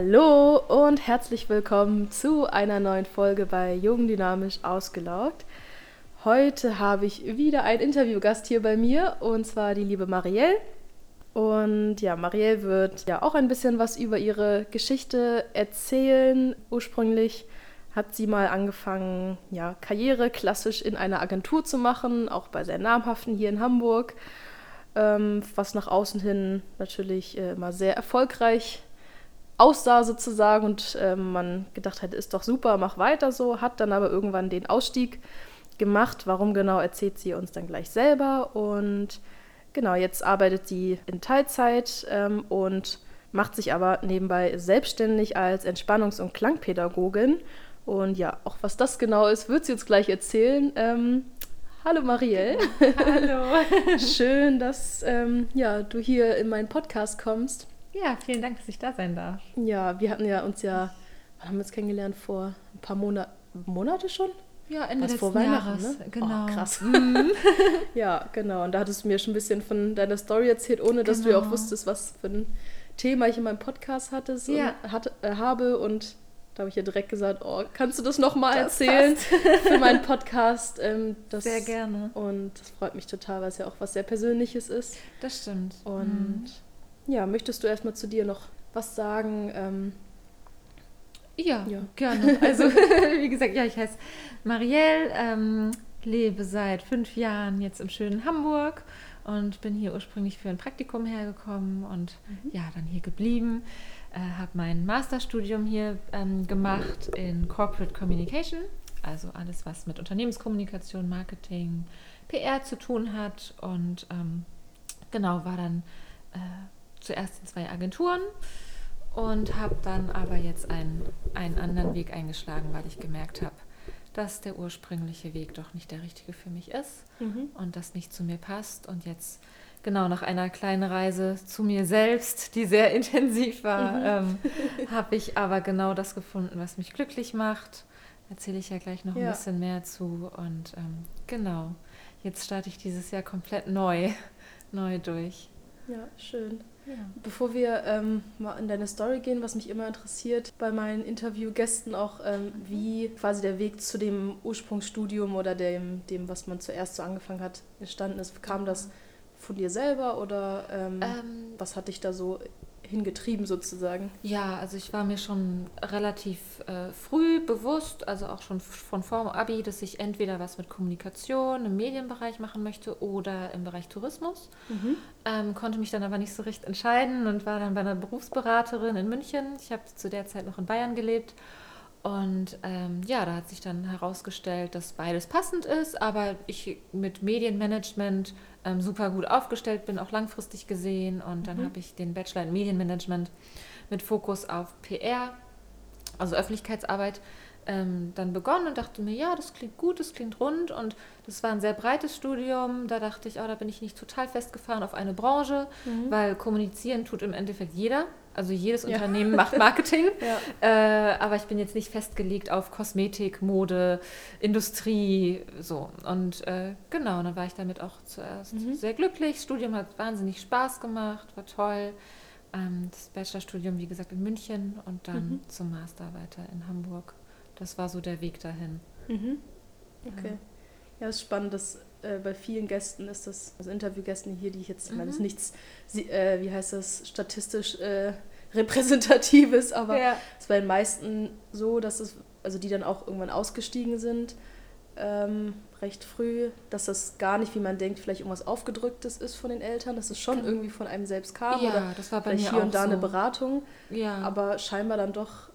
Hallo und herzlich willkommen zu einer neuen Folge bei Jung Dynamisch Ausgelaugt. Heute habe ich wieder einen Interviewgast hier bei mir und zwar die liebe Marielle. Und ja, Marielle wird ja auch ein bisschen was über ihre Geschichte erzählen. Ursprünglich hat sie mal angefangen, ja, Karriere klassisch in einer Agentur zu machen, auch bei sehr namhaften hier in Hamburg, ähm, was nach außen hin natürlich äh, mal sehr erfolgreich aussah sozusagen und äh, man gedacht hat, ist doch super, mach weiter so, hat dann aber irgendwann den Ausstieg gemacht. Warum genau, erzählt sie uns dann gleich selber. Und genau, jetzt arbeitet sie in Teilzeit ähm, und macht sich aber nebenbei selbstständig als Entspannungs- und Klangpädagogin. Und ja, auch was das genau ist, wird sie uns gleich erzählen. Ähm, hallo Marielle. Hallo. Schön, dass ähm, ja, du hier in meinen Podcast kommst. Ja, vielen Dank, dass ich da sein darf. Ja, wir hatten ja uns ja, wann haben wir uns kennengelernt? Vor ein paar Monate, Monate schon? Ja, Ende des vor Weihnachten, Jahres. ne? Genau. Oh, krass. Mhm. Ja, genau. Und da hattest du mir schon ein bisschen von deiner Story erzählt, ohne dass du ja auch Genau. wusstest, was für ein Thema ich in meinem Podcast hattest Ja. und hatte, äh, habe. Und da habe ich ja direkt gesagt, oh, kannst du das nochmal erzählen für meinen Podcast? Ähm, das, Sehr gerne. Und das freut mich total, weil es ja auch was sehr Persönliches ist. Das stimmt. Und ja, möchtest du erstmal zu dir noch was sagen? Ähm, Ja, Ja. gerne. Also, wie gesagt, ja, ich heiße Marielle, ähm, lebe seit fünf Jahren jetzt im schönen Hamburg und bin hier ursprünglich für ein Praktikum hergekommen und ja, dann hier geblieben. Äh, habe mein Masterstudium hier ähm, gemacht in Corporate Communication, also alles, was mit Unternehmenskommunikation, Marketing, PR zu tun hat und ähm, genau, war dann äh, zuerst in zwei Agenturen und habe dann aber jetzt einen, einen anderen Weg eingeschlagen, weil ich gemerkt habe, dass der ursprüngliche Weg doch nicht der richtige für mich ist und das nicht zu mir passt. Und jetzt, genau nach einer kleinen Reise zu mir selbst, die sehr intensiv war, ähm, habe ich aber genau das gefunden, was mich glücklich macht. Erzähle ich ja gleich noch ein Ja. bisschen mehr zu. Und ähm, genau, jetzt starte ich dieses Jahr komplett neu, neu durch. ja, schön. Ja. Bevor wir ähm, mal in deine Story gehen, was mich immer interessiert bei meinen Interviewgästen auch, ähm, wie quasi der Weg zu dem Ursprungsstudium oder dem, dem, was man zuerst so angefangen hat, entstanden ist. Kam das von dir selber oder ähm, Ähm, was hat dich da so hingetrieben sozusagen? Ja, also ich war mir schon relativ äh, früh bewusst, also auch schon von vor dem Abi, dass ich entweder was mit Kommunikation im Medienbereich machen möchte oder im Bereich Tourismus. Ähm, konnte mich dann aber nicht so recht entscheiden und war dann bei einer Berufsberaterin in München. Ich habe zu der Zeit noch in Bayern gelebt. Und ähm, ja, da hat sich dann herausgestellt, dass beides passend ist, aber ich mit Medienmanagement ähm, super gut aufgestellt bin, auch langfristig gesehen. Und dann habe ich den Bachelor in Medienmanagement mit Fokus auf PR, also Öffentlichkeitsarbeit, ähm, dann begonnen und dachte mir, ja, das klingt gut, das klingt rund. Und das war ein sehr breites Studium. Da dachte ich, oh, da bin ich nicht total festgefahren auf eine Branche, weil kommunizieren tut im Endeffekt jeder. Also jedes Ja. Unternehmen macht Marketing. Ja. Äh, aber ich bin jetzt nicht festgelegt auf Kosmetik, Mode, Industrie, so. Und äh, genau, dann war ich damit auch zuerst Mhm. sehr glücklich. Das Studium hat wahnsinnig Spaß gemacht, war toll. Ähm, das Bachelorstudium, wie gesagt, in München und dann Mhm. zum Master weiter in Hamburg. Das war so der Weg dahin. Mhm. Okay. Ja, ist spannend, dass äh, bei vielen Gästen ist das, also Interviewgästen hier, die ich jetzt, ich meine, das ist Mhm. nichts, sie- äh, wie heißt das, statistisch äh, repräsentatives, aber Ja. es ist bei den meisten so, dass es, also die dann auch irgendwann ausgestiegen sind, ähm, recht früh, dass das gar nicht, wie man denkt, vielleicht irgendwas Aufgedrücktes ist von den Eltern, dass es schon Genau. irgendwie von einem selbst kam ja, oder das war bei vielleicht mir hier auch und da so. eine Beratung, Ja. aber scheinbar dann doch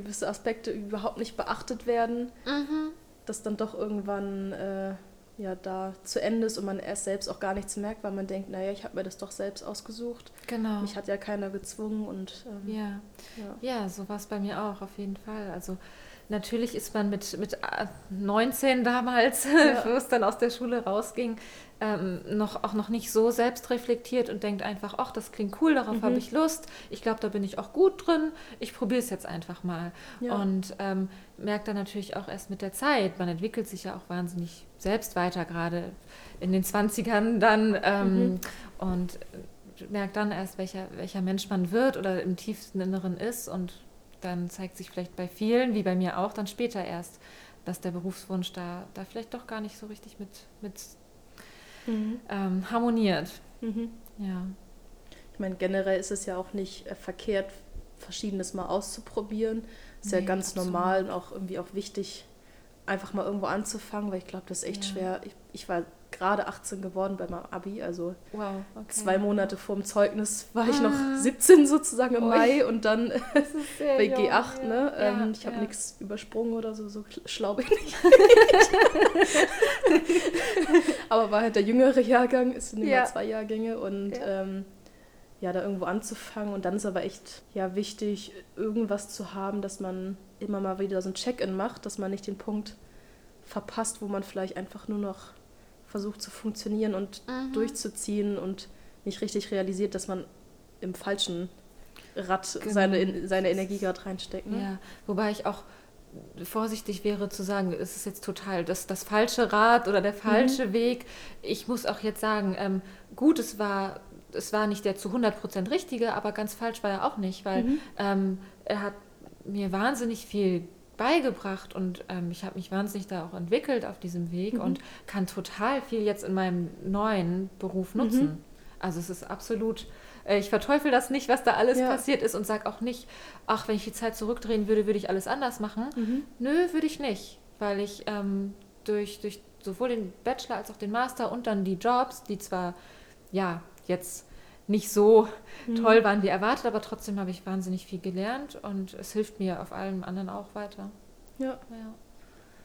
gewisse Aspekte überhaupt nicht beachtet werden mhm. das dann doch irgendwann äh, ja da zu Ende ist und man erst selbst auch gar nichts merkt, weil man denkt, naja, ich habe mir das doch selbst ausgesucht. Genau. Mich hat ja keiner gezwungen und ähm, ja. ja. Ja, so war es bei mir auch, auf jeden Fall. Also natürlich ist man mit, mit äh, 19 damals, Ja. wo es dann aus der Schule rausging, ähm, noch, auch noch nicht so selbstreflektiert und denkt einfach, ach, das klingt cool, darauf Mhm. habe ich Lust. Ich glaube, da bin ich auch gut drin. Ich probiere es jetzt einfach mal. Ja. Und ähm, merkt dann natürlich auch erst mit der Zeit. Man entwickelt sich ja auch wahnsinnig selbst weiter, gerade in den 20ern dann. Ähm, Mhm. Und merkt dann erst, welcher, welcher Mensch man wird oder im tiefsten Inneren ist. Und dann zeigt sich vielleicht bei vielen, wie bei mir auch, dann später erst, dass der Berufswunsch da, da vielleicht doch gar nicht so richtig mit, mit mhm. ähm, harmoniert. Mhm. Ja. Ich meine, generell ist es ja auch nicht äh, verkehrt, Verschiedenes mal auszuprobieren. Ist nee, ja ganz absolut. normal und auch irgendwie auch wichtig, einfach mal irgendwo anzufangen, weil ich glaube, das ist echt ja. schwer. Ich, ich war gerade 18 geworden bei meinem Abi, also wow, okay. zwei Monate vor dem Zeugnis war ich noch 17 ah. sozusagen im Ui. Mai und dann bei jung, G8, ja. ne? Ja, ähm, ich habe ja. nichts übersprungen oder so, so schlau bin ich nicht. Aber war halt der jüngere Jahrgang, es sind immer zwei Jahrgänge und ähm, ja, da irgendwo anzufangen und dann ist aber echt ja wichtig, irgendwas zu haben, dass man immer mal wieder so ein Check-in macht, dass man nicht den Punkt verpasst, wo man vielleicht einfach nur noch versucht zu funktionieren und mhm. durchzuziehen und nicht richtig realisiert, dass man im falschen Rad genau. seine, seine Energie gerade reinsteckt. Ne? Ja, wobei ich auch vorsichtig wäre zu sagen, es ist jetzt total das, das falsche Rad oder der falsche mhm. Weg. Ich muss auch jetzt sagen, ähm, gut, es war, es war nicht der zu 100% richtige, aber ganz falsch war er auch nicht, weil mhm. ähm, er hat mir wahnsinnig viel beigebracht und ähm, ich habe mich wahnsinnig da auch entwickelt auf diesem Weg mhm. und kann total viel jetzt in meinem neuen Beruf mhm. nutzen. Mhm. Also es ist absolut, äh, ich verteufel das nicht, was da alles ja. passiert ist und sage auch nicht, ach, wenn ich die Zeit zurückdrehen würde, würde ich alles anders machen. Mhm. Nö, würde ich nicht, weil ich ähm, durch, durch sowohl den Bachelor als auch den Master und dann die Jobs, die zwar ja jetzt nicht so mhm. toll waren wie erwartet, aber trotzdem habe ich wahnsinnig viel gelernt und es hilft mir auf allem anderen auch weiter. Ja. Ja,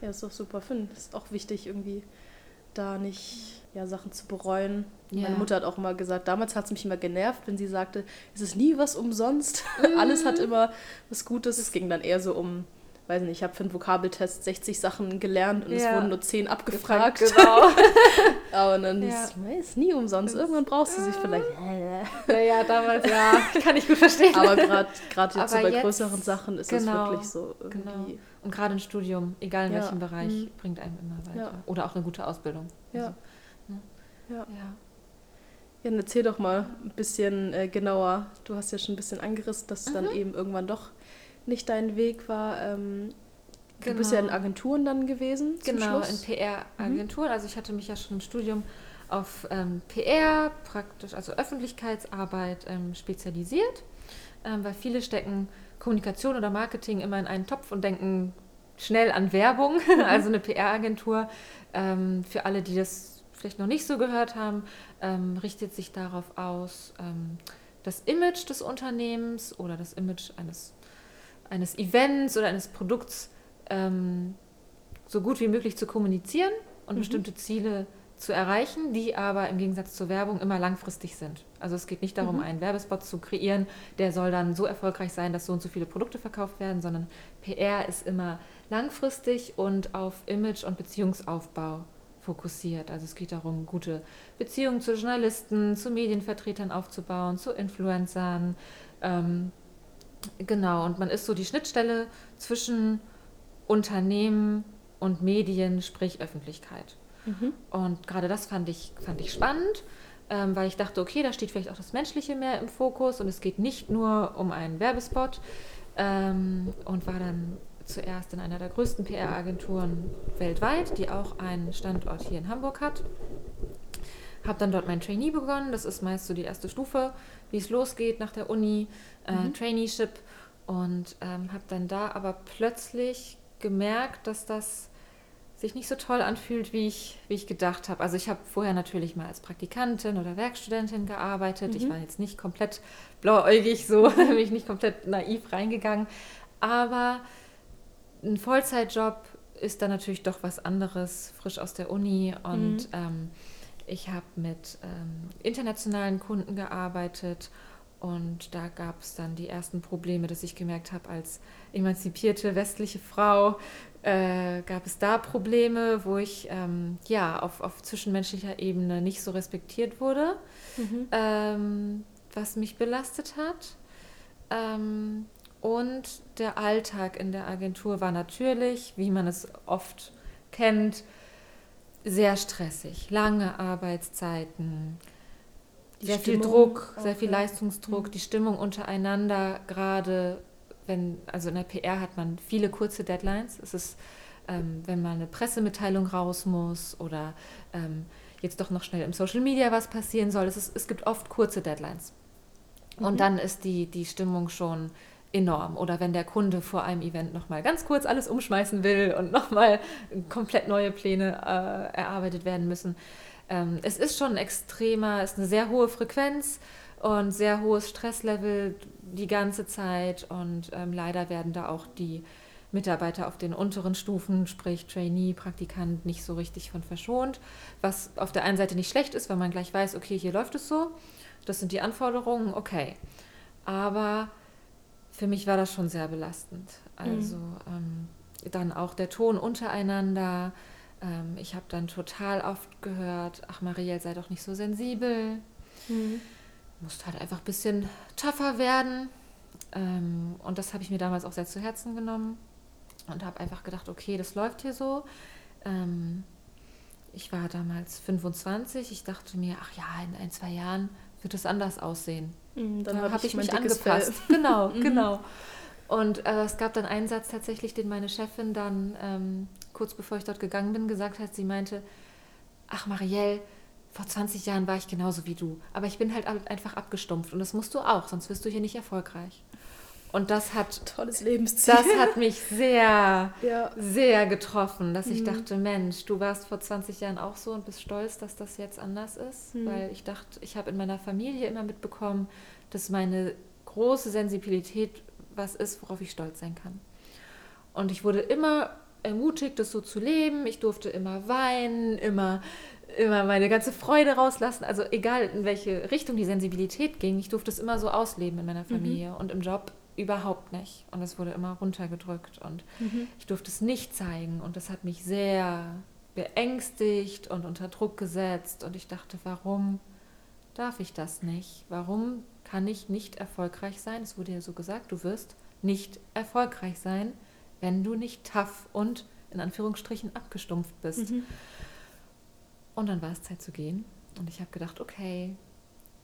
ja ist doch super. Finde es ist auch wichtig, irgendwie da nicht ja, Sachen zu bereuen. Ja. Meine Mutter hat auch immer gesagt, damals hat es mich immer genervt, wenn sie sagte, es ist nie was umsonst. Mhm. Alles hat immer was Gutes. Es ging dann eher so um weiß nicht, ich habe für einen Vokabeltest 60 Sachen gelernt und ja. es wurden nur 10 abgefragt. Genau. Aber dann ja. ist es nie umsonst. Irgendwann brauchst du sich vielleicht. Naja, damals ja, kann ich gut verstehen. Aber gerade jetzt so bei jetzt, größeren Sachen ist es genau, wirklich so irgendwie. Genau. Und gerade ein Studium, egal in ja. welchem Bereich, mhm. bringt einem immer weiter. Ja. Oder auch eine gute Ausbildung. Ja. Also, ne? ja. ja. Ja, dann erzähl doch mal ein bisschen äh, genauer. Du hast ja schon ein bisschen angerissen, dass mhm. dann eben irgendwann doch nicht dein Weg war. Ähm, genau. Du bist ja in genau. Agenturen dann gewesen. genau, Schluss. in PR-Agenturen. Mhm. Also ich hatte mich ja schon im Studium auf ähm, PR, praktisch, also Öffentlichkeitsarbeit ähm, spezialisiert, ähm, weil viele stecken Kommunikation oder Marketing immer in einen Topf und denken schnell an Werbung, mhm. also eine PR-Agentur. Ähm, für alle, die das vielleicht noch nicht so gehört haben, ähm, richtet sich darauf aus, das Image des Unternehmens oder das Image eines eines Events oder eines Produkts ähm, so gut wie möglich zu kommunizieren und mhm. bestimmte Ziele zu erreichen, die aber im Gegensatz zur Werbung immer langfristig sind. Also es geht nicht darum, mhm. einen Werbespot zu kreieren, der soll dann so erfolgreich sein, dass so und so viele Produkte verkauft werden, sondern PR ist immer langfristig und auf Image und Beziehungsaufbau fokussiert. Also es geht darum, gute Beziehungen zu Journalisten, zu Medienvertretern aufzubauen, zu Influencern, ähm, Genau, und man ist so die Schnittstelle zwischen Unternehmen und Medien, sprich Öffentlichkeit. Mhm. Und gerade das fand ich, fand ich spannend, ähm, weil ich dachte, okay, da steht vielleicht auch das Menschliche mehr im Fokus und es geht nicht nur um einen Werbespot. Ähm, und war dann zuerst in einer der größten PR-Agenturen weltweit, die auch einen Standort hier in Hamburg hat. Habe dann dort mein Trainee begonnen. Das ist meist so die erste Stufe, wie es losgeht nach der Uni, äh, mhm. Traineeship. Und ähm, habe dann da aber plötzlich gemerkt, dass das sich nicht so toll anfühlt, wie ich, wie ich gedacht habe. Also ich habe vorher natürlich mal als Praktikantin oder Werkstudentin gearbeitet. Mhm. Ich war jetzt nicht komplett blauäugig, so bin ich nicht komplett naiv reingegangen. Aber ein Vollzeitjob ist dann natürlich doch was anderes, frisch aus der Uni und mhm. ähm, ich habe mit ähm, internationalen Kunden gearbeitet und da gab es dann die ersten Probleme, dass ich gemerkt habe, als emanzipierte westliche Frau äh, gab es da Probleme, wo ich ähm, ja auf, auf zwischenmenschlicher Ebene nicht so respektiert wurde, mhm. ähm, was mich belastet hat. Ähm, und der Alltag in der Agentur war natürlich, wie man es oft kennt, sehr stressig. Lange Arbeitszeiten. sehr Stimmung viel Druck, sehr viel Leistungsdruck, mhm. die Stimmung untereinander, gerade wenn, also in der PR hat man viele kurze Deadlines. Es ist, ähm, wenn mal eine Pressemitteilung raus muss oder ähm, jetzt doch noch schnell im Social Media was passieren soll. Es, ist, es gibt oft kurze Deadlines. Mhm. Und dann ist die, die Stimmung schon enorm. Oder wenn der Kunde vor einem Event nochmal ganz kurz alles umschmeißen will und nochmal komplett neue Pläne äh, erarbeitet werden müssen. Ähm, es ist schon extremer, es ist eine sehr hohe Frequenz und sehr hohes Stresslevel die ganze Zeit. Und ähm, leider werden da auch die Mitarbeiter auf den unteren Stufen, sprich Trainee, Praktikant, nicht so richtig von verschont. Was auf der einen Seite nicht schlecht ist, weil man gleich weiß, okay, hier läuft es so, das sind die Anforderungen, okay. Aber für mich war das schon sehr belastend. Also mhm. ähm, dann auch der Ton untereinander. Ähm, ich habe dann total oft gehört, ach Marielle, sei doch nicht so sensibel. Mhm. Musst halt einfach ein bisschen tougher werden. Ähm, und das habe ich mir damals auch sehr zu Herzen genommen und habe einfach gedacht, okay, das läuft hier so. Ähm, ich war damals 25. Ich dachte mir, ach ja, in ein, zwei Jahren wird es anders aussehen. Mhm, dann da habe ich, mich angepasst. Fell. Genau, mhm. genau. Und äh, es gab dann einen Satz tatsächlich, den meine Chefin dann ähm, kurz bevor ich dort gegangen bin gesagt hat. Sie meinte, ach Marielle, vor 20 Jahren war ich genauso wie du, aber ich bin halt einfach abgestumpft und das musst du auch, sonst wirst du hier nicht erfolgreich. Und das hat tolles Lebensziel. Das hat mich sehr, ja. sehr getroffen, dass mhm. ich dachte, Mensch, du warst vor 20 Jahren auch so und bist stolz, dass das jetzt anders ist, mhm. weil ich dachte, ich habe in meiner Familie immer mitbekommen, dass meine große Sensibilität was ist, worauf ich stolz sein kann. Und ich wurde immer ermutigt, das so zu leben. Ich durfte immer weinen, immer, immer meine ganze Freude rauslassen. Also egal in welche Richtung die Sensibilität ging, ich durfte es immer so ausleben in meiner mhm. Familie mhm. und im Job überhaupt nicht. Und es wurde immer runtergedrückt und mhm. ich durfte es nicht zeigen. Und das hat mich sehr beängstigt und unter Druck gesetzt. Und ich dachte, warum darf ich das nicht? Warum kann ich nicht erfolgreich sein? Es wurde ja so gesagt, du wirst nicht erfolgreich sein, wenn du nicht tough und in Anführungsstrichen abgestumpft bist. Mhm. Und dann war es Zeit zu gehen. Und ich habe gedacht, okay,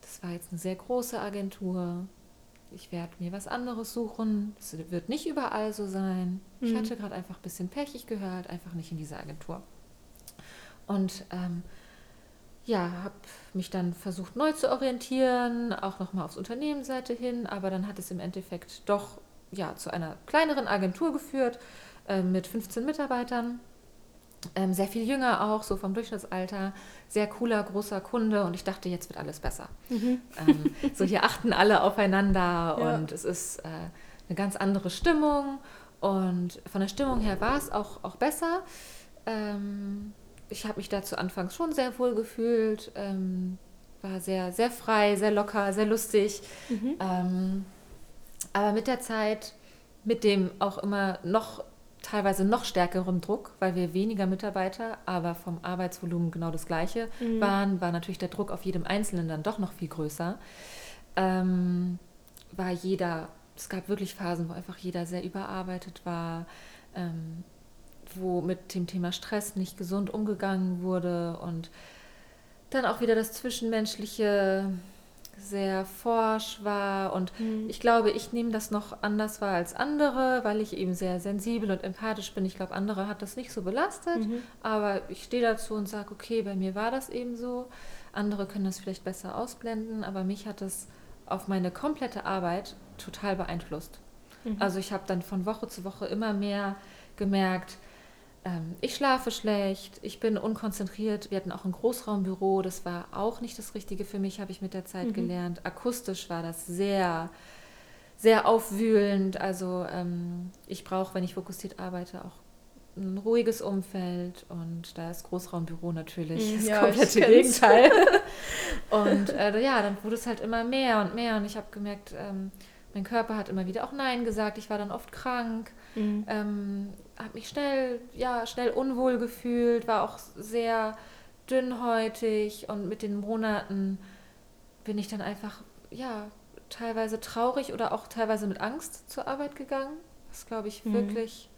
das war jetzt eine sehr große Agentur ich werde mir was anderes suchen. Es wird nicht überall so sein. Mhm. Ich hatte gerade einfach ein bisschen Pech. Ich gehöre halt einfach nicht in diese Agentur. Und ähm, ja, habe mich dann versucht neu zu orientieren, auch nochmal aufs Unternehmensseite hin, aber dann hat es im Endeffekt doch ja, zu einer kleineren Agentur geführt äh, mit 15 Mitarbeitern. Ähm, sehr viel jünger auch, so vom Durchschnittsalter. Sehr cooler, großer Kunde und ich dachte, jetzt wird alles besser. Mhm. Ähm, so hier achten alle aufeinander ja. und es ist äh, eine ganz andere Stimmung. Und von der Stimmung her war es auch, auch besser. Ähm, ich habe mich dazu anfangs schon sehr wohl gefühlt. Ähm, war sehr, sehr frei, sehr locker, sehr lustig. Mhm. Ähm, aber mit der Zeit, mit dem auch immer noch teilweise noch stärkerem Druck, weil wir weniger Mitarbeiter, aber vom Arbeitsvolumen genau das gleiche mhm. waren, war natürlich der Druck auf jedem Einzelnen dann doch noch viel größer. Ähm, war jeder, es gab wirklich Phasen, wo einfach jeder sehr überarbeitet war, ähm, wo mit dem Thema Stress nicht gesund umgegangen wurde und dann auch wieder das Zwischenmenschliche sehr forsch war und mhm. ich glaube, ich nehme das noch anders wahr als andere, weil ich eben sehr sensibel und empathisch bin. Ich glaube, andere hat das nicht so belastet, mhm. aber ich stehe dazu und sage, okay, bei mir war das eben so. Andere können das vielleicht besser ausblenden, aber mich hat das auf meine komplette Arbeit total beeinflusst. Mhm. Also ich habe dann von Woche zu Woche immer mehr gemerkt, ähm, ich schlafe schlecht, ich bin unkonzentriert. Wir hatten auch ein Großraumbüro, das war auch nicht das Richtige für mich, habe ich mit der Zeit mhm. gelernt. Akustisch war das sehr, sehr aufwühlend. Also ähm, ich brauche, wenn ich fokussiert arbeite, auch ein ruhiges Umfeld und da ist Großraumbüro natürlich das ja, komplette Gegenteil. und äh, ja, dann wurde es halt immer mehr und mehr und ich habe gemerkt, ähm, mein Körper hat immer wieder auch Nein gesagt. Ich war dann oft krank, mhm. ähm, habe mich schnell, ja, schnell unwohl gefühlt, war auch sehr dünnhäutig und mit den Monaten bin ich dann einfach, ja, teilweise traurig oder auch teilweise mit Angst zur Arbeit gegangen, was glaube ich mhm. wirklich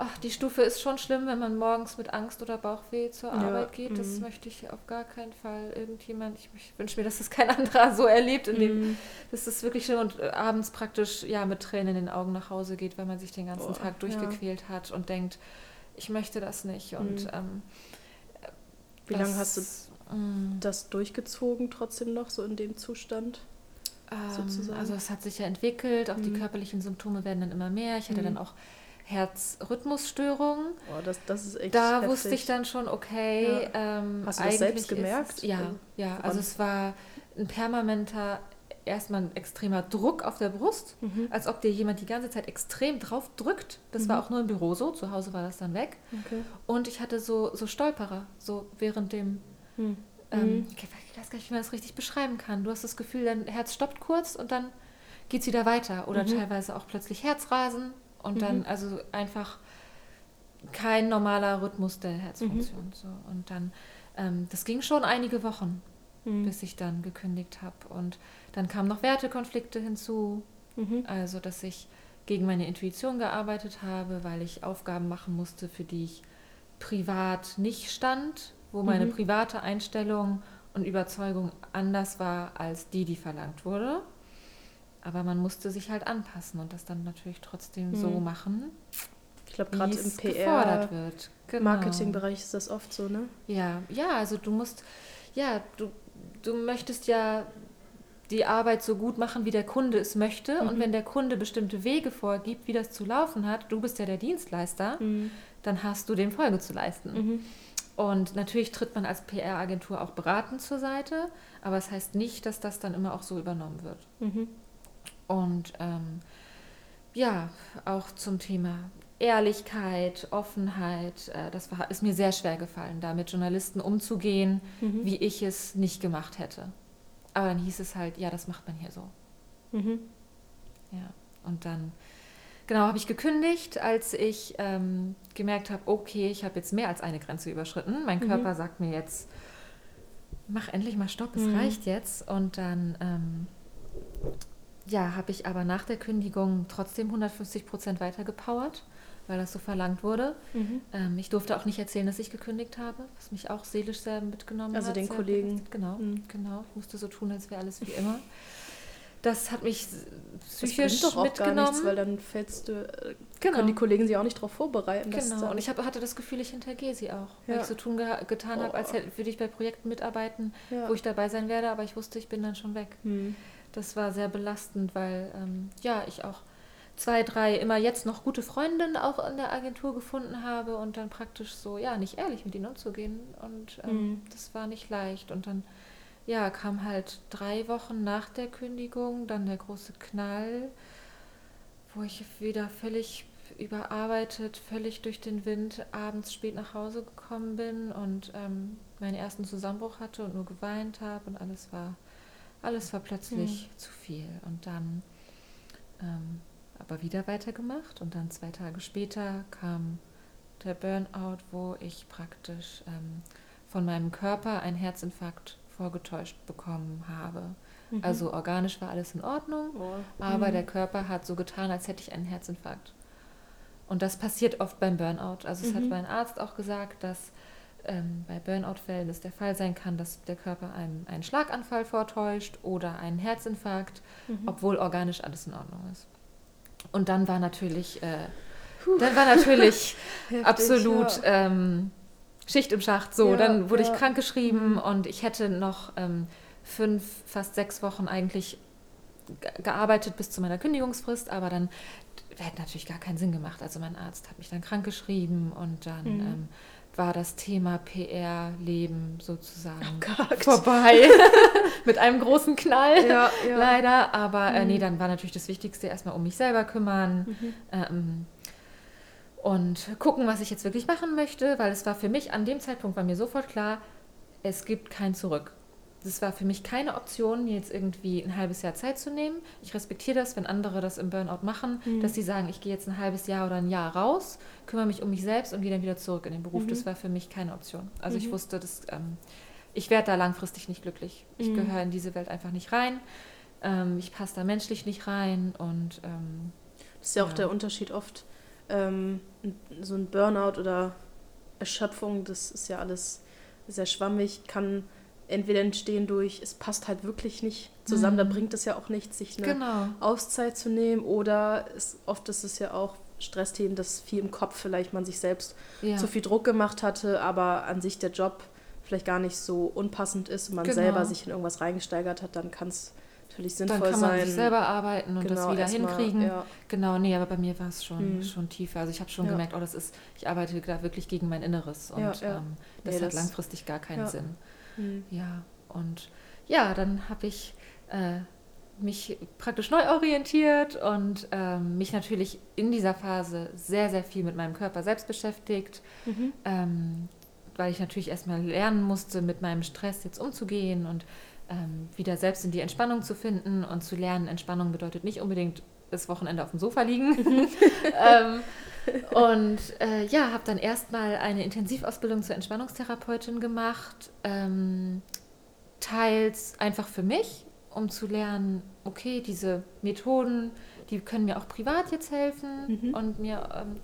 ach, die Stufe ist schon schlimm, wenn man morgens mit Angst oder Bauchweh zur Ja, Arbeit geht. Das mhm. möchte ich auf gar keinen Fall irgendjemand. Ich, ich wünsche mir, dass das kein anderer so erlebt. In dem, Mhm. das ist wirklich schlimm und äh, abends praktisch ja mit Tränen in den Augen nach Hause geht, weil man sich den ganzen Boah, Tag durchgequält hat und denkt, ich möchte das nicht. Und Mhm. ähm, Wie lange hast du du mm, das durchgezogen trotzdem noch, so in dem Zustand? Ähm, sozusagen? Also es hat sich ja entwickelt, auch die Mhm. körperlichen Symptome werden dann immer mehr. Ich hatte Mhm. dann auch Herzrhythmusstörungen. Boah, das, das ist echt Da heftig. wusste ich dann schon, okay, ähm, Hast du das selbst gemerkt? Es, ja, Also, ja. woran? Also es war ein permanenter, erstmal ein extremer Druck auf der Brust, Mhm. als ob dir jemand die ganze Zeit extrem drauf drückt. Das war Mhm. auch nur im Büro so, zu Hause war das dann weg. Okay. Und ich hatte so, so Stolperer, so während dem Hm. ähm, Mhm. ich weiß gar nicht, wie man das richtig beschreiben kann. Du hast das Gefühl, dein Herz stoppt kurz und dann geht es wieder weiter. Oder Mhm. teilweise auch plötzlich Herzrasen und Mhm. dann also einfach kein normaler Rhythmus der Herzfunktion. Mhm. So. Und dann, ähm, das ging schon einige Wochen, Mhm. bis ich dann gekündigt habe. Und dann kamen noch Wertekonflikte hinzu. Mhm. Also, dass ich gegen meine Intuition gearbeitet habe, weil ich Aufgaben machen musste, für die ich privat nicht stand, wo meine Mhm. private Einstellung und Überzeugung anders war als die, die verlangt wurde. Aber man musste sich halt anpassen und das dann natürlich trotzdem so Mhm. machen, Ich glaube, wie gerade im es PR, gefordert wird. Genau. Marketingbereich ist das oft so, ne? Ja, ja, also du musst, ja, du, du möchtest ja die Arbeit so gut machen, wie der Kunde es möchte. Und Mhm. wenn der Kunde bestimmte Wege vorgibt, wie das zu laufen hat, du bist ja der Dienstleister, Mhm. dann hast du dem Folge zu leisten. Mhm. Und natürlich tritt man als PR-Agentur auch beratend zur Seite, aber es das heißt nicht, dass das dann immer auch so übernommen wird. Und ähm, ja, auch zum Thema Ehrlichkeit, Offenheit, äh, das war, ist mir sehr schwer gefallen, da mit Journalisten umzugehen, Mhm. wie ich es nicht gemacht hätte. Aber dann hieß es halt, ja, das macht man hier so. Mhm. Ja. Und dann, genau, habe ich gekündigt, als ich ähm, gemerkt habe, okay, ich habe jetzt mehr als eine Grenze überschritten. Mein Mhm. Körper sagt mir jetzt, mach endlich mal Stopp, es Mhm. reicht jetzt. Und dann, ähm, ja, habe ich aber nach der Kündigung trotzdem 150 Prozent weitergepowert, weil das so verlangt wurde. Mhm. Ähm, ich durfte auch nicht erzählen, dass ich gekündigt habe, was mich auch seelisch sehr mitgenommen Also hat. den sehr Kollegen. belastet. Genau, Mhm. genau. Ich musste so tun, als wäre alles wie immer. Das hat mich Das psychisch bringt doch auch mitgenommen. gar nichts, weil dann fällst du, äh, Genau. können die Kollegen sich auch nicht darauf vorbereiten. Genau, und ich hab, hatte das Gefühl, ich hintergehe sie auch. Weil Ja. ich so tun ge getan habe, als Oh. hätte, würde ich bei Projekten mitarbeiten, ja. wo ich dabei sein werde, aber ich wusste, ich bin dann schon weg. Hm. Das war sehr belastend, weil ähm, ja, ich auch zwei, drei immer jetzt noch gute Freundinnen auch in der Agentur gefunden habe und dann praktisch so, ja, nicht ehrlich mit ihnen umzugehen. Und ähm, Mhm. das war nicht leicht. Und dann, ja, kam halt drei Wochen nach der Kündigung dann der große Knall, wo ich wieder völlig überarbeitet, völlig durch den Wind abends spät nach Hause gekommen bin und ähm, meinen ersten Zusammenbruch hatte und nur geweint habe und alles war, alles war plötzlich zu viel. Und dann ähm, aber wieder weitergemacht und dann zwei Tage später kam der Burnout, wo ich praktisch ähm, von meinem Körper einen Herzinfarkt vorgetäuscht bekommen habe. Mhm. Also organisch war alles in Ordnung, Oh. aber Mhm. der Körper hat so getan, als hätte ich einen Herzinfarkt. Und das passiert oft beim Burnout. Also es hat Mhm. mein Arzt auch gesagt, dass ähm, bei Burnout-Fällen es der Fall sein kann, dass der Körper einem einen Schlaganfall vortäuscht oder einen Herzinfarkt, Mhm. obwohl organisch alles in Ordnung ist. Und dann war natürlich, äh, dann war natürlich Heftig, absolut ja. ähm, Schicht im Schacht. So, Ja, dann wurde ja. ich krankgeschrieben Mhm. und ich hätte noch ähm, fünf, fast sechs Wochen eigentlich ge- gearbeitet bis zu meiner Kündigungsfrist, aber dann hätte natürlich gar keinen Sinn gemacht. Also mein Arzt hat mich dann krankgeschrieben und dann Mhm. ähm, war das Thema PR-Leben sozusagen Abgehakt. vorbei. Mit einem großen Knall. Ja, ja. Leider, aber äh, nee, Mhm. dann war natürlich das Wichtigste erstmal um mich selber kümmern Mhm. ähm, und gucken, was ich jetzt wirklich machen möchte, weil es war für mich an dem Zeitpunkt war mir sofort klar, es gibt kein Zurück. Das war für mich keine Option, mir jetzt irgendwie ein halbes Jahr Zeit zu nehmen. Ich respektiere das, wenn andere das im Burnout machen, Mhm. dass sie sagen, ich gehe jetzt ein halbes Jahr oder ein Jahr raus, kümmere mich um mich selbst und gehe dann wieder zurück in den Beruf. Mhm. Das war für mich keine Option. Also ich Mhm. wusste, dass, ähm, ich werde da langfristig nicht glücklich. Ich Mhm. gehöre in diese Welt einfach nicht rein. Ähm, ich passe da menschlich nicht rein und ähm, Das ist ja auch Ja. der Unterschied oft ähm, so ein Burnout oder Erschöpfung, das ist ja alles sehr schwammig, kann entweder entstehen durch, es passt halt wirklich nicht zusammen, mhm. da bringt es ja auch nichts, sich eine genau. Auszeit zu nehmen oder es, oft ist es ja auch Stressthemen, dass viel im Kopf vielleicht man sich selbst ja. zu viel Druck gemacht hatte, aber an sich der Job vielleicht gar nicht so unpassend ist und man genau. selber sich in irgendwas reingesteigert hat, dann kann es natürlich sinnvoll sein. Dann kann man sein. sich selber arbeiten und genau, das wieder hinkriegen. Mal, ja. Genau, nee, aber bei mir war es schon, mhm. schon tiefer. Also ich habe schon ja. gemerkt, oh, das ist, ich arbeite da wirklich gegen mein Inneres und ähm, das nee, hat das langfristig gar keinen Sinn. Mhm. Ja, und ja, dann habe ich äh, mich praktisch neu orientiert und ähm, mich natürlich in dieser Phase sehr, sehr viel mit meinem Körper selbst beschäftigt, mhm. ähm, weil ich natürlich erstmal lernen musste, mit meinem Stress jetzt umzugehen und ähm, wieder selbst in die Entspannung zu finden und zu lernen, Entspannung bedeutet nicht unbedingt das Wochenende auf dem Sofa liegen. Und äh, ja, habe dann erstmal eine Intensivausbildung zur Entspannungstherapeutin gemacht. Ähm, teils einfach für mich, um zu lernen, okay, diese Methoden, die können mir auch privat jetzt helfen mhm. und mir ähm,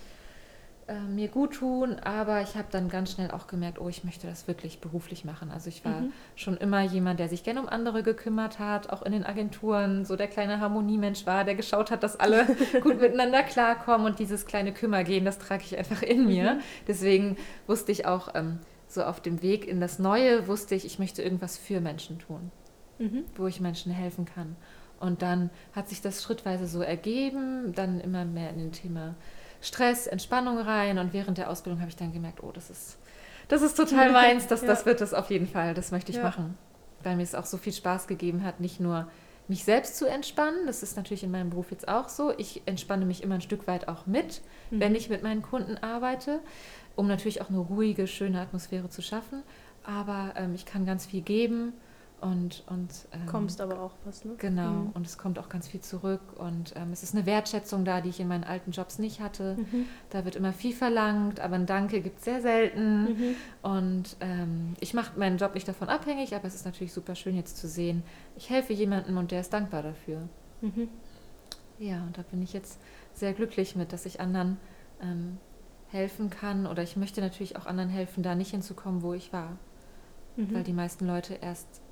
äh, mir gut tun, aber ich habe dann ganz schnell auch gemerkt, oh, ich möchte das wirklich beruflich machen. Also ich war mhm. schon immer jemand, der sich gerne um andere gekümmert hat, auch in den Agenturen so der kleine Harmoniemensch war, der geschaut hat, dass alle gut miteinander klarkommen und dieses kleine Kümmergehen, das trage ich einfach in mir. Mhm. Deswegen wusste ich auch ähm, so auf dem Weg in das Neue, wusste ich, ich möchte irgendwas für Menschen tun, mhm. wo ich Menschen helfen kann. Und dann hat sich das schrittweise so ergeben, dann immer mehr in den Thema Stress, Entspannung rein. Und während der Ausbildung habe ich dann gemerkt, oh, das ist, das ist total meins, das, ja. das wird es auf jeden Fall, das möchte ich ja. machen. Weil mir es auch so viel Spaß gegeben hat, nicht nur mich selbst zu entspannen, das ist natürlich in meinem Beruf jetzt auch so. Ich entspanne mich immer ein Stück weit auch mit, mhm. wenn ich mit meinen Kunden arbeite, um natürlich auch eine ruhige, schöne Atmosphäre zu schaffen. Aber ähm, ich kann ganz viel geben und, und ähm, kommst aber auch was, ne? Genau, mhm. und es kommt auch ganz viel zurück und ähm, es ist eine Wertschätzung da, die ich in meinen alten Jobs nicht hatte. Mhm. Da wird immer viel verlangt, aber ein Danke gibt es sehr selten. Mhm. Und ähm, ich mache meinen Job nicht davon abhängig, aber es ist natürlich super schön jetzt zu sehen, ich helfe jemandem und der ist dankbar dafür. Mhm. Ja, und da bin ich jetzt sehr glücklich mit, dass ich anderen ähm, helfen kann oder ich möchte natürlich auch anderen helfen, da nicht hinzukommen, wo ich war. Mhm. Weil die meisten Leute erst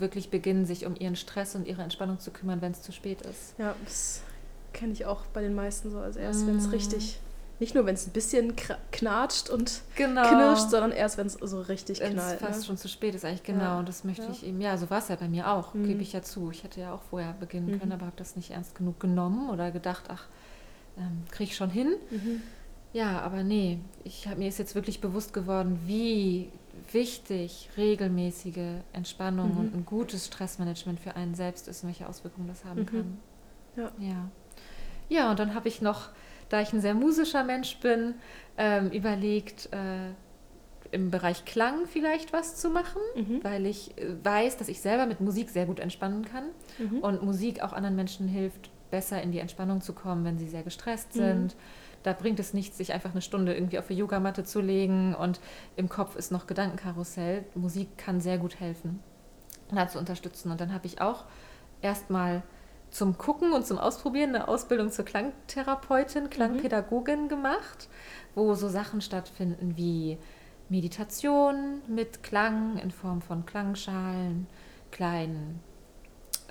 wirklich beginnen, sich um ihren Stress und ihre Entspannung zu kümmern, wenn es zu spät ist. Ja, das kenne ich auch bei den meisten so. Also erst, mm. wenn es richtig, nicht nur wenn es ein bisschen knatscht und genau. knirscht, sondern erst, wenn es so richtig wenn's knallt. fast ne? schon zu spät ist eigentlich, genau. Ja. Und das möchte ja. ich eben, ja, so war es ja bei mir auch, mhm. gebe ich ja zu. Ich hätte ja auch vorher beginnen mhm. können, aber habe das nicht ernst genug genommen oder gedacht, ach, ähm, kriege ich schon hin. Mhm. Ja, aber nee, ich hab, mir ist jetzt wirklich bewusst geworden, wie wichtig regelmäßige Entspannung mhm. und ein gutes Stressmanagement für einen selbst ist und welche Auswirkungen das haben mhm. kann. Ja. ja. Ja, und dann habe ich noch, da ich ein sehr musischer Mensch bin, ähm, überlegt, äh, im Bereich Klang vielleicht was zu machen, mhm. weil ich äh, weiß, dass ich selber mit Musik sehr gut entspannen kann mhm. und Musik auch anderen Menschen hilft, besser in die Entspannung zu kommen, wenn sie sehr gestresst mhm. Da bringt es nichts, sich einfach eine Stunde irgendwie auf die Yogamatte zu legen und im Kopf ist noch Gedankenkarussell. Musik kann sehr gut helfen, da zu unterstützen. Und dann habe ich auch erstmal zum Gucken und zum Ausprobieren eine Ausbildung zur Klangtherapeutin, mhm. Klangpädagogin mhm. gemacht, wo so Sachen stattfinden wie Meditation mit Klang in Form von Klangschalen, kleinen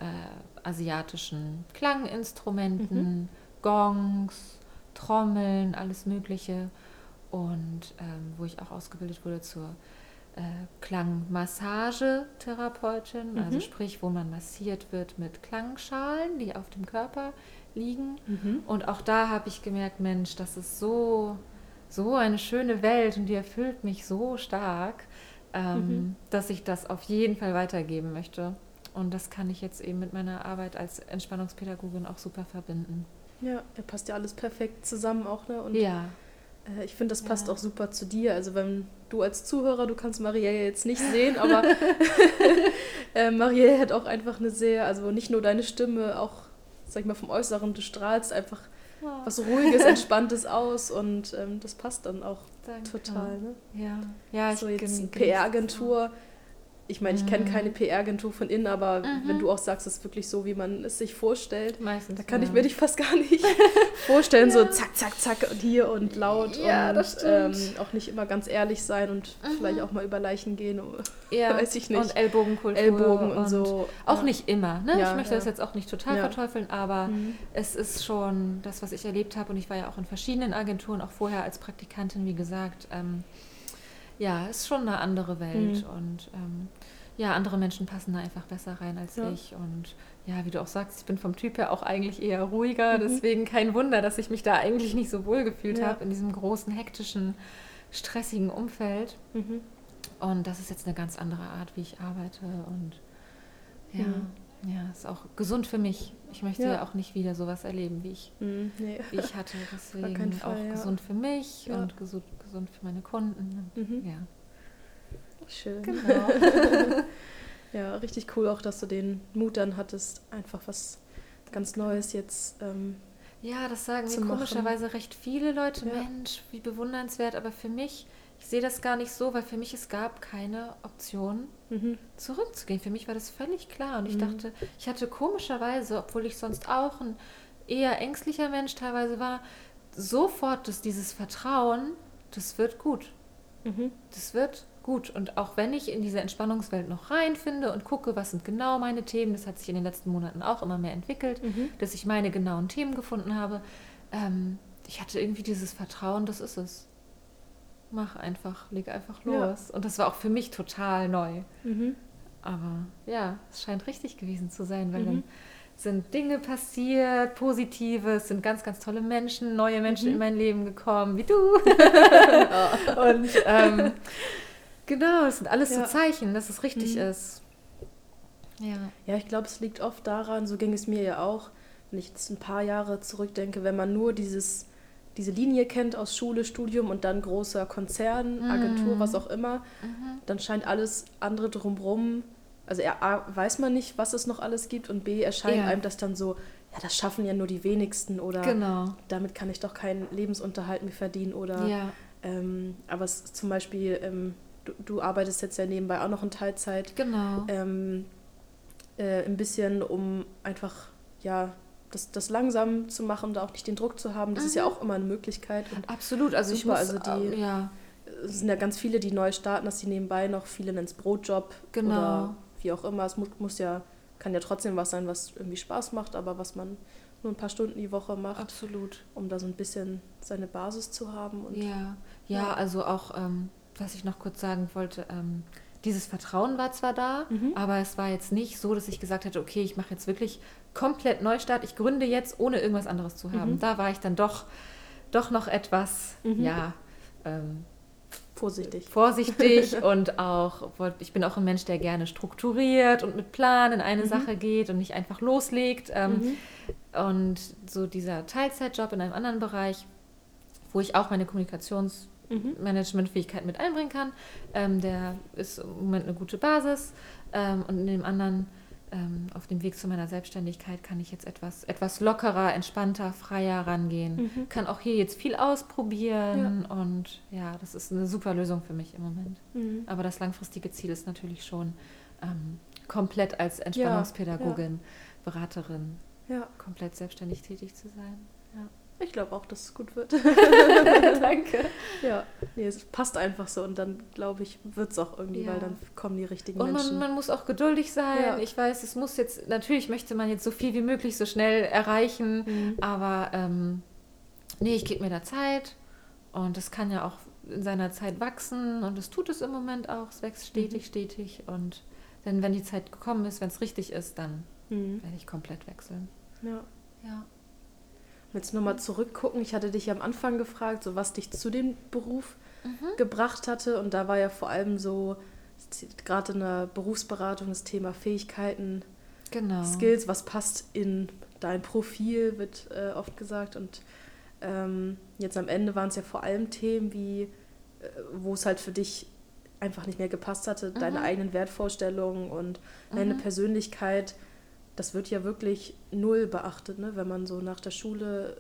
äh, asiatischen Klanginstrumenten, mhm. Gongs, Trommeln, alles Mögliche. Und ähm, wo ich auch ausgebildet wurde zur äh, Klangmassagetherapeutin, mhm. also sprich, wo man massiert wird mit Klangschalen, die auf dem Körper liegen. Mhm. Und auch da habe ich gemerkt, Mensch, das ist so, so eine schöne Welt und die erfüllt mich so stark, ähm, mhm. dass ich das auf jeden Fall weitergeben möchte. Und das kann ich jetzt eben mit meiner Arbeit als Entspannungspädagogin auch super verbinden. Ja, er passt ja alles perfekt zusammen auch, ne? Und ja. Äh, ich finde, das passt ja. auch super zu dir. Also wenn du als Zuhörer, du kannst Marielle jetzt nicht sehen, aber äh, Marielle hat auch einfach eine sehr, also nicht nur deine Stimme, auch, sag ich mal, vom Äußeren, du strahlst einfach oh. was Ruhiges, Entspanntes aus und ähm, das passt dann auch Danke. total. Ne? Ja, ja so jetzt PR-Agentur ich meine, ich kenne keine PR-Agentur von innen, aber wenn du auch sagst, es ist wirklich so, wie man es sich vorstellt, Meistens, da kann ja. ich mir dich fast gar nicht vorstellen, so zack, zack, zack und hier und laut Ja, und ähm, auch nicht immer ganz ehrlich sein und vielleicht auch mal über Leichen gehen. Ja, weiß ich nicht. Und Ellbogenkultur. Ellbogen und so, Auch ja. nicht immer. Ne? Ja, ich möchte ja. das jetzt auch nicht total Ja. verteufeln, aber es ist schon das, was ich erlebt habe. Und ich war ja auch in verschiedenen Agenturen, auch vorher als Praktikantin, wie gesagt. Ähm, ja, ist schon eine andere Welt. Mhm. Und ähm, ja, andere Menschen passen da einfach besser rein als Ja. ich. Und ja, wie du auch sagst, ich bin vom Typ her auch eigentlich eher ruhiger. Mhm. Deswegen kein Wunder, dass ich mich da eigentlich nicht so wohl gefühlt Ja. habe in diesem großen, hektischen, stressigen Umfeld. Mhm. Und das ist jetzt eine ganz andere Art, wie ich arbeite. Und ja, Mhm. Ja, ist auch gesund für mich. Ich möchte Ja. ja, auch nicht wieder sowas erleben, wie ich, Mhm. Nee. wie ich hatte. Deswegen Fall, auch ja. gesund für mich Ja. und gesund, gesund für meine Kunden. Mhm. Ja. Schön. Genau. Ja, richtig cool auch, dass du den Mut dann hattest, einfach was ganz Neues jetzt. Ähm, Ja, das sagen mir komischerweise recht viele Leute. Mensch, wie bewundernswert. Aber für mich, ich sehe das gar nicht so, weil für mich es gab keine Option, mhm. zurückzugehen. Für mich war das völlig klar. Und ich Mhm. dachte, ich hatte komischerweise, obwohl ich sonst auch ein eher ängstlicher Mensch teilweise war, sofort das, dieses Vertrauen, das wird gut. Mhm. Das wird gut. Und auch wenn ich in diese Entspannungswelt noch reinfinde und gucke, was sind genau meine Themen, das hat sich in den letzten Monaten auch immer mehr entwickelt, Mhm. dass ich meine genauen Themen gefunden habe. Ähm, ich hatte irgendwie dieses Vertrauen, das ist es. Mach einfach, leg einfach Ja. los. Und das war auch für mich total neu. Mhm. Aber ja, es scheint richtig gewesen zu sein, weil Mhm. dann sind Dinge passiert, positive, es sind ganz, ganz tolle Menschen, neue Menschen Mhm. in mein Leben gekommen, wie du. Und ähm, genau, es sind alles Ja. so Zeichen, dass es richtig Mhm. ist. Ja. Ja, ich glaube, es liegt oft daran, so ging es mir ja auch, wenn ich jetzt ein paar Jahre zurückdenke, wenn man nur dieses, diese Linie kennt aus Schule, Studium und dann großer Konzern, Agentur, Mhm. was auch immer, dann scheint alles andere drumherum, also A, weiß man nicht, was es noch alles gibt und B, erscheint Ja. einem das dann so, ja, das schaffen ja nur die wenigsten oder Genau. damit kann ich doch keinen Lebensunterhalt mehr verdienen oder Ja. ähm, aber es zum Beispiel, ähm, du, du arbeitest jetzt ja nebenbei auch noch in Teilzeit, Genau. ähm, äh, ein bisschen, um einfach, ja, das, das langsam zu machen und auch nicht den Druck zu haben. Das ist ja auch immer eine Möglichkeit. Und Absolut. Also ich Super, muss, also die- äh, ja, es sind ja ganz viele, die neu starten, dass sie nebenbei noch viele nennen es Brotjob Genau. oder wie auch immer. Es muss, muss ja, kann ja trotzdem was sein, was irgendwie Spaß macht, aber was man nur ein paar Stunden die Woche macht, absolut. um da so ein bisschen seine Basis zu haben. Und Ja, ja, Ja. also auch, ähm, was ich noch kurz sagen wollte, ähm, dieses Vertrauen war zwar da, Mhm. aber es war jetzt nicht so, dass ich gesagt hätte, okay, ich mache jetzt wirklich komplett Neustart, ich gründe jetzt, ohne irgendwas anderes zu haben. Mhm. Da war ich dann doch, doch noch etwas, Mhm. ja, ähm, vorsichtig. vorsichtig und auch, ich bin auch ein Mensch, der gerne strukturiert und mit Plan in eine Mhm. Sache geht und nicht einfach loslegt. Ähm, Mhm. Und so dieser Teilzeitjob in einem anderen Bereich, wo ich auch meine Mhm. Kommunikationsmanagementfähigkeit mit einbringen kann, ähm, der ist im Moment eine gute Basis. Ähm, und in dem anderen, ähm, auf dem Weg zu meiner Selbstständigkeit, kann ich jetzt etwas, etwas lockerer, entspannter, freier rangehen. Mhm. Kann auch hier jetzt viel ausprobieren und ja, das ist eine super Lösung für mich im Moment. Mhm. Aber das langfristige Ziel ist natürlich schon, ähm, komplett als Entspannungspädagogin, Beraterin, Ja, komplett selbstständig tätig zu sein. Ich glaube auch, dass es gut wird. Danke. ja, nee, es passt einfach so und dann, glaube ich, wird es auch irgendwie, Ja. weil dann kommen die richtigen Und man, Menschen. man muss auch geduldig sein. Ja. Ich weiß, es muss jetzt, natürlich möchte man jetzt so viel wie möglich so schnell erreichen, Mhm. aber ähm, nee, ich gebe mir da Zeit und es kann ja auch in seiner Zeit wachsen und es tut es im Moment auch. Es wächst stetig, Mhm. stetig und dann, wenn die Zeit gekommen ist, wenn es richtig ist, dann Mhm. werde ich komplett wechseln. Ja. Ja. Jetzt nochmal zurückgucken. Ich hatte dich ja am Anfang gefragt, so was dich zu dem Beruf Mhm. gebracht hatte. Und da war ja vor allem so, gerade in der Berufsberatung, das Thema Fähigkeiten, Genau. Skills, was passt in dein Profil, wird äh, oft gesagt. Und ähm, jetzt am Ende waren es ja vor allem Themen, wie, äh, wo es halt für dich einfach nicht mehr gepasst hatte, deine Mhm. eigenen Wertvorstellungen und deine Mhm. Persönlichkeit. Das wird ja wirklich null beachtet, ne? wenn man so nach der Schule.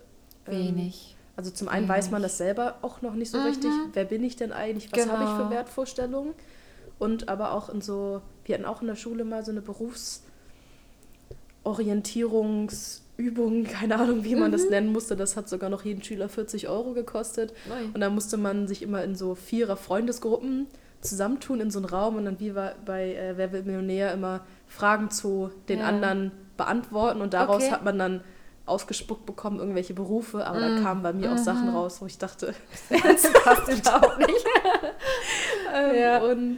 ähm, Wenig. also zum einen weiß man Wenig. das selber auch noch nicht so Mhm. richtig. Wer bin ich denn eigentlich? Was habe ich für Genau. Wertvorstellungen? und aber auch in so, wir hatten auch in der Schule mal so eine Berufsorientierungsübung, keine Ahnung, wie man mhm. das nennen musste. Das hat sogar noch jeden Schüler 40 Euro gekostet. Oi. Und da musste man sich immer in so vierer Freundesgruppen zusammentun in so einen Raum und dann wie bei äh, Wer wird Millionär immer Fragen zu den ja. anderen beantworten und daraus okay. hat man dann ausgespuckt bekommen, irgendwelche Berufe, aber mm. da kamen bei mir auch Sachen mhm. raus, wo ich dachte, das passt überhaupt nicht. ähm, ja. Und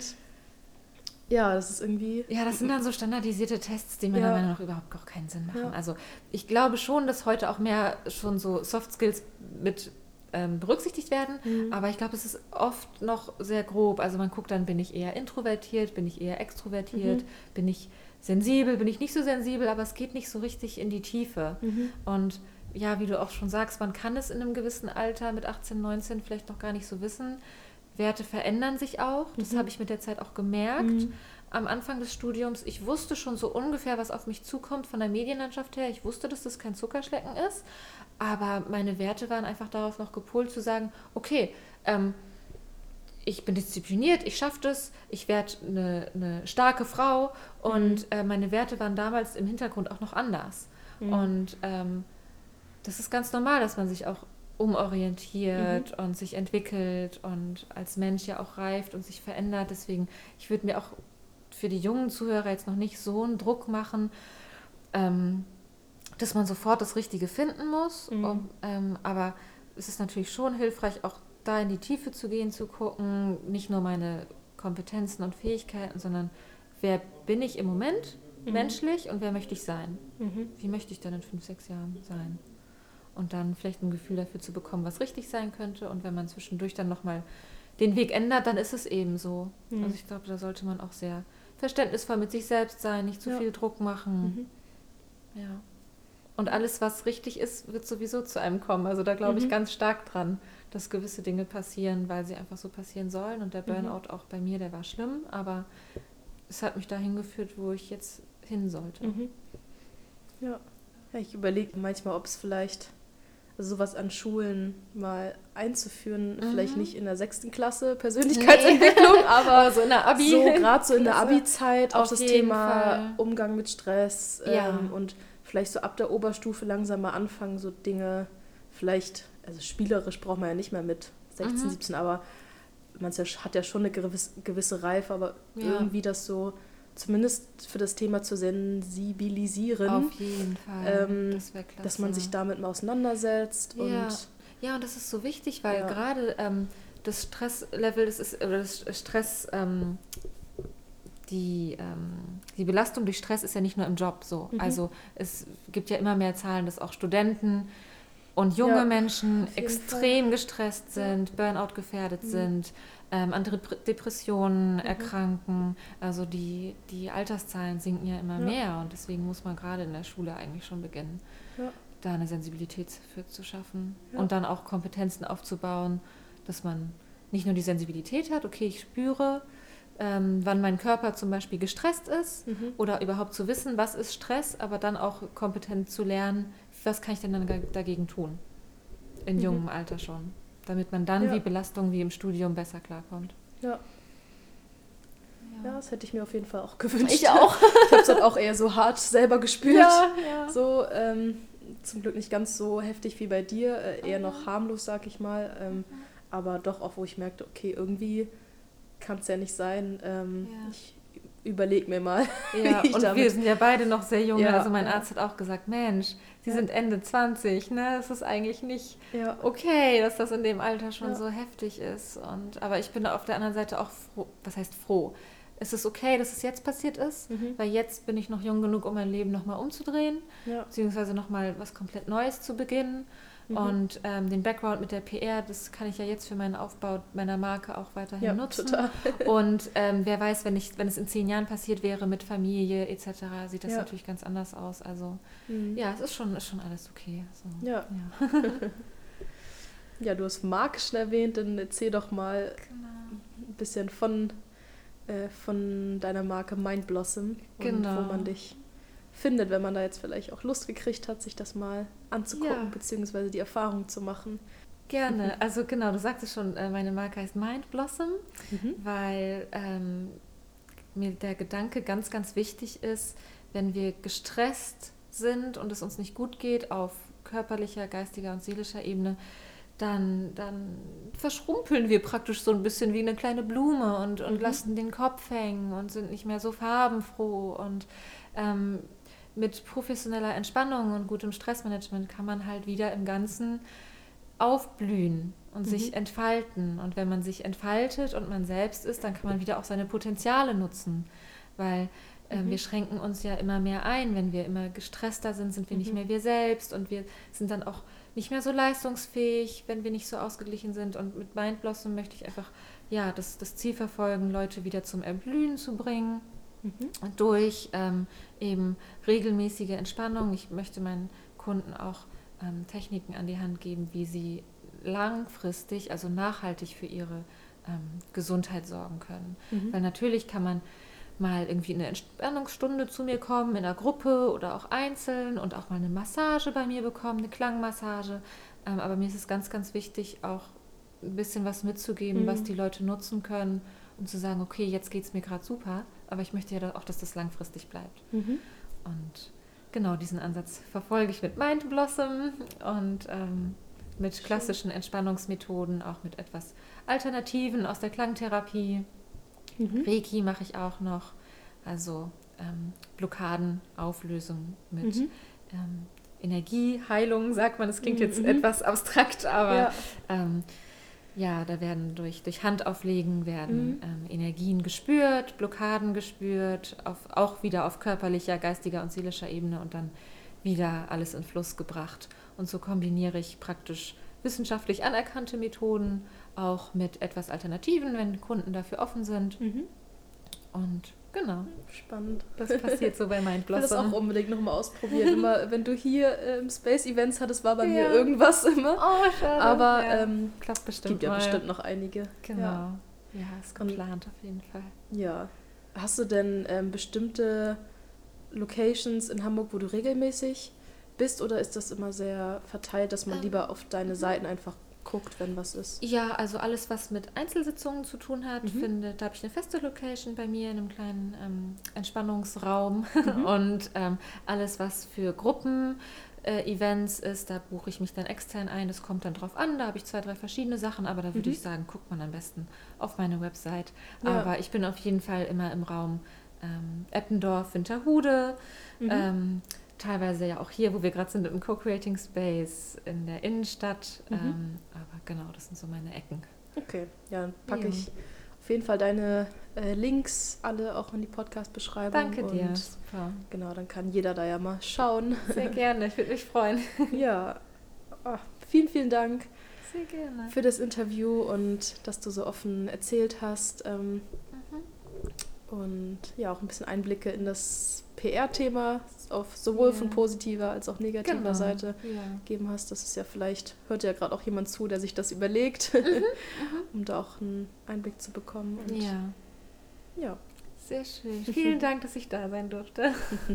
ja, das ist irgendwie. Ja, das sind dann so standardisierte Tests, die meiner ja. Meinung nach überhaupt auch keinen Sinn machen. Ja. Also ich glaube schon, dass heute auch mehr schon so Soft Skills mit ähm, berücksichtigt werden, mhm. aber ich glaube, es ist oft noch sehr grob. Also man guckt dann, bin ich eher introvertiert, bin ich eher extrovertiert, mhm. bin ich sensibel, bin ich nicht so sensibel, aber es geht nicht so richtig in die Tiefe. Mhm. Und ja, wie du auch schon sagst, man kann es in einem gewissen Alter mit 18, 19 vielleicht noch gar nicht so wissen. Werte verändern sich auch. Das mhm. habe ich mit der Zeit auch gemerkt. Am Anfang des Studiums, ich wusste schon so ungefähr, was auf mich zukommt von der Medienlandschaft her. Ich wusste, dass das kein Zuckerschlecken ist. Aber meine Werte waren einfach darauf noch gepolt zu sagen, okay, ähm, ich bin diszipliniert, ich schaffe das, ich werde eine, eine, starke Frau und mhm. äh, meine Werte waren damals im Hintergrund auch noch anders. Mhm. Und ähm, das ist ganz normal, dass man sich auch umorientiert mhm. und sich entwickelt und als Mensch ja auch reift und sich verändert. Deswegen, ich würde mir auch für die jungen Zuhörer jetzt noch nicht so einen Druck machen, ähm, dass man sofort das Richtige finden muss. Mhm. Um, ähm, aber es ist natürlich schon hilfreich, auch da in die Tiefe zu gehen, zu gucken, nicht nur meine Kompetenzen und Fähigkeiten, sondern wer bin ich im Moment mhm. menschlich und wer möchte ich sein? Mhm. Wie möchte ich denn in fünf, sechs Jahren sein? Und dann vielleicht ein Gefühl dafür zu bekommen, was richtig sein könnte. Und wenn man zwischendurch dann nochmal den Weg ändert, dann ist es eben so. Mhm. Also ich glaube, da sollte man auch sehr verständnisvoll mit sich selbst sein, nicht zu ja. viel Druck machen. Mhm. Ja. Und alles, was richtig ist, wird sowieso zu einem kommen. Also da glaube ich mhm. ganz stark dran dass gewisse Dinge passieren, weil sie einfach so passieren sollen. Und der mhm. Burnout mhm. auch bei mir, der war schlimm, aber es hat mich dahin geführt, wo ich jetzt hin sollte. Mhm. Ja. ja, ich überlege manchmal, ob es vielleicht also sowas an Schulen mal einzuführen, mhm. vielleicht nicht in der sechsten Klasse Persönlichkeitsentwicklung, nee. aber so in der Abi, so gerade so in der Abi-Zeit auch das Thema Fall. Umgang mit Stress ja. ähm, und vielleicht so ab der Oberstufe langsam mal anfangen, so Dinge vielleicht also spielerisch braucht man ja nicht mehr mit 16, mhm. 17, aber man hat ja schon eine gewisse, gewisse Reife, aber ja. irgendwie das so zumindest für das Thema zu sensibilisieren. Auf jeden Fall. Ähm, das klasse. Dass man sich damit mal auseinandersetzt. Ja, und ja und das ist so wichtig, weil ja. gerade ähm, das Stresslevel, das ist, oder das Stress, ähm, die, ähm, die Belastung durch Stress ist ja nicht nur im Job so. Mhm. Also es gibt ja immer mehr Zahlen, dass auch Studenten und junge ja, Menschen extrem Fall. gestresst sind, Burnout gefährdet mhm. sind, ähm, an Depressionen mhm. erkranken. Also die, die Alterszahlen sinken ja immer ja. mehr und deswegen muss man gerade in der Schule eigentlich schon beginnen, ja. da eine Sensibilität für zu schaffen und dann auch Kompetenzen aufzubauen, dass man nicht nur die Sensibilität hat, okay, ich spüre, ähm, wann mein Körper zum Beispiel gestresst ist mhm. oder überhaupt zu wissen, was ist Stress, aber dann auch kompetent zu lernen, was kann ich denn dann dagegen tun? In mhm. jungem Alter schon. Damit man dann ja. wie Belastung wie im Studium besser klarkommt. Ja. Ja, das hätte ich mir auf jeden Fall auch gewünscht. Ich auch. ich habe es dann auch eher so hart selber gespürt. Ja, ja. So, ähm, zum Glück nicht ganz so heftig wie bei dir, äh, eher noch harmlos, sag ich mal. Ähm, aber doch auch, wo ich merkte, okay, irgendwie kann es ja nicht sein. Ähm, ja. Ich überleg mir mal. Ja, und damit... wir sind ja beide noch sehr jung. Ja, also mein Arzt hat auch gesagt, Mensch, Sie sind Ende 20, ne? Es ist eigentlich nicht okay, dass das in dem Alter schon so heftig ist. Und, aber ich bin auf der anderen Seite auch froh, was heißt froh? Es ist okay, dass es jetzt passiert ist, mhm. weil jetzt bin ich noch jung genug, um mein Leben nochmal umzudrehen, beziehungsweise nochmal was komplett Neues zu beginnen. Mhm. Und ähm, den Background mit der PR, das kann ich ja jetzt für meinen Aufbau meiner Marke auch weiterhin ja, nutzen. Total. Und ähm, wer weiß, wenn, ich, wenn es in zehn Jahren passiert wäre mit Familie etc., sieht das ja. natürlich ganz anders aus. Also mhm. ja, es ist schon, ist schon alles okay. So, ja. Ja. ja, du hast Marke schon erwähnt, dann erzähl doch mal genau. ein bisschen von, äh, von deiner Marke Mind Blossom und genau. wo man dich findet, wenn man da jetzt vielleicht auch Lust gekriegt hat, sich das mal anzugucken, ja. beziehungsweise die Erfahrung zu machen. Gerne. Also genau, du sagtest schon, äh, meine Marke heißt Mind Blossom, mhm. weil ähm, mir der Gedanke ganz, ganz wichtig ist, wenn wir gestresst sind und es uns nicht gut geht auf körperlicher, geistiger und seelischer Ebene, dann, dann verschrumpeln wir praktisch so ein bisschen wie eine kleine Blume und, und mhm. lassen den Kopf hängen und sind nicht mehr so farbenfroh. Und ähm, mit professioneller Entspannung und gutem Stressmanagement kann man halt wieder im Ganzen aufblühen und mhm. sich entfalten. Und wenn man sich entfaltet und man selbst ist, dann kann man wieder auch seine Potenziale nutzen. Weil äh, mhm. wir schränken uns ja immer mehr ein. Wenn wir immer gestresster sind, sind wir mhm. nicht mehr wir selbst und wir sind dann auch nicht mehr so leistungsfähig, wenn wir nicht so ausgeglichen sind. Und mit Mindblossom möchte ich einfach ja, das, das Ziel verfolgen, Leute wieder zum Erblühen zu bringen. Mhm. Durch ähm, eben regelmäßige Entspannung. Ich möchte meinen Kunden auch ähm, Techniken an die Hand geben, wie sie langfristig, also nachhaltig für ihre ähm, Gesundheit sorgen können. Mhm. Weil natürlich kann man mal irgendwie eine Entspannungsstunde zu mir kommen, in einer Gruppe oder auch einzeln und auch mal eine Massage bei mir bekommen, eine Klangmassage. Ähm, aber mir ist es ganz, ganz wichtig, auch ein bisschen was mitzugeben, mhm. was die Leute nutzen können, um zu sagen, okay, jetzt geht es mir gerade super, aber ich möchte ja auch, dass das langfristig bleibt. Mhm. Und genau diesen Ansatz verfolge ich mit Mind Blossom und ähm, mit klassischen Entspannungsmethoden, auch mit etwas Alternativen aus der Klangtherapie. Mhm. Reiki mache ich auch noch. Also ähm, Blockadenauflösung mit mhm. ähm, Energieheilung, sagt man. Das klingt jetzt mhm. etwas abstrakt, aber ja. Ähm, ja, da werden durch, durch Handauflegen werden mhm. ähm, Energien gespürt, Blockaden gespürt, auf, auch wieder auf körperlicher, geistiger und seelischer Ebene und dann wieder alles in Fluss gebracht. Und so kombiniere ich praktisch wissenschaftlich anerkannte Methoden auch mit etwas Alternativen, wenn Kunden dafür offen sind. Mhm. Und genau. Spannend. Das passiert so bei Mindblossom. Ich will das auch unbedingt nochmal ausprobieren. immer, wenn du hier ähm, Space Events hattest, war bei ja. mir irgendwas immer. Oh, schade. Aber ja. ähm, klappt bestimmt. Gibt ja mal. bestimmt noch einige. Genau. Ja, ja ist geplant Und, auf jeden Fall. Ja. Hast du denn ähm, bestimmte Locations in Hamburg, wo du regelmäßig bist oder ist das immer sehr verteilt, dass man ähm, lieber auf deine Seiten einfach guckt, wenn was ist? Ja, also alles, was mit Einzelsitzungen zu tun hat, mhm. findet, da habe ich eine feste Location bei mir in einem kleinen ähm, Entspannungsraum mhm. und ähm, alles, was für Gruppen Events ist, da buche ich mich dann extern ein. Das kommt dann drauf an. Da habe ich zwei, drei verschiedene Sachen, aber da würde mhm. ich sagen, guckt man am besten auf meine Website. Ja. Aber ich bin auf jeden Fall immer im Raum ähm, Eppendorf, Winterhude. Mhm. Ähm, teilweise ja auch hier, wo wir gerade sind, im Co-Creating Space in der Innenstadt. Mhm. Ähm, aber genau, das sind so meine Ecken. Okay, ja, dann packe ja. ich auf jeden Fall deine äh, Links alle auch in die Podcast-Beschreibung. Danke dir. Super. Genau, dann kann jeder da ja mal schauen. Sehr gerne, ich würde mich freuen. ja, oh, vielen, vielen Dank. Für das Interview und dass du so offen erzählt hast. Ähm. Und ja, auch ein bisschen Einblicke in das PR-Thema auf sowohl ja. von positiver als auch negativer genau. Seite ja. gegeben hast. Das ist ja vielleicht, hört ja gerade auch jemand zu, der sich das überlegt, mhm. mhm. um da auch einen Einblick zu bekommen. Und ja. Ja. Sehr schön. Vielen Dank, dass ich da sein durfte.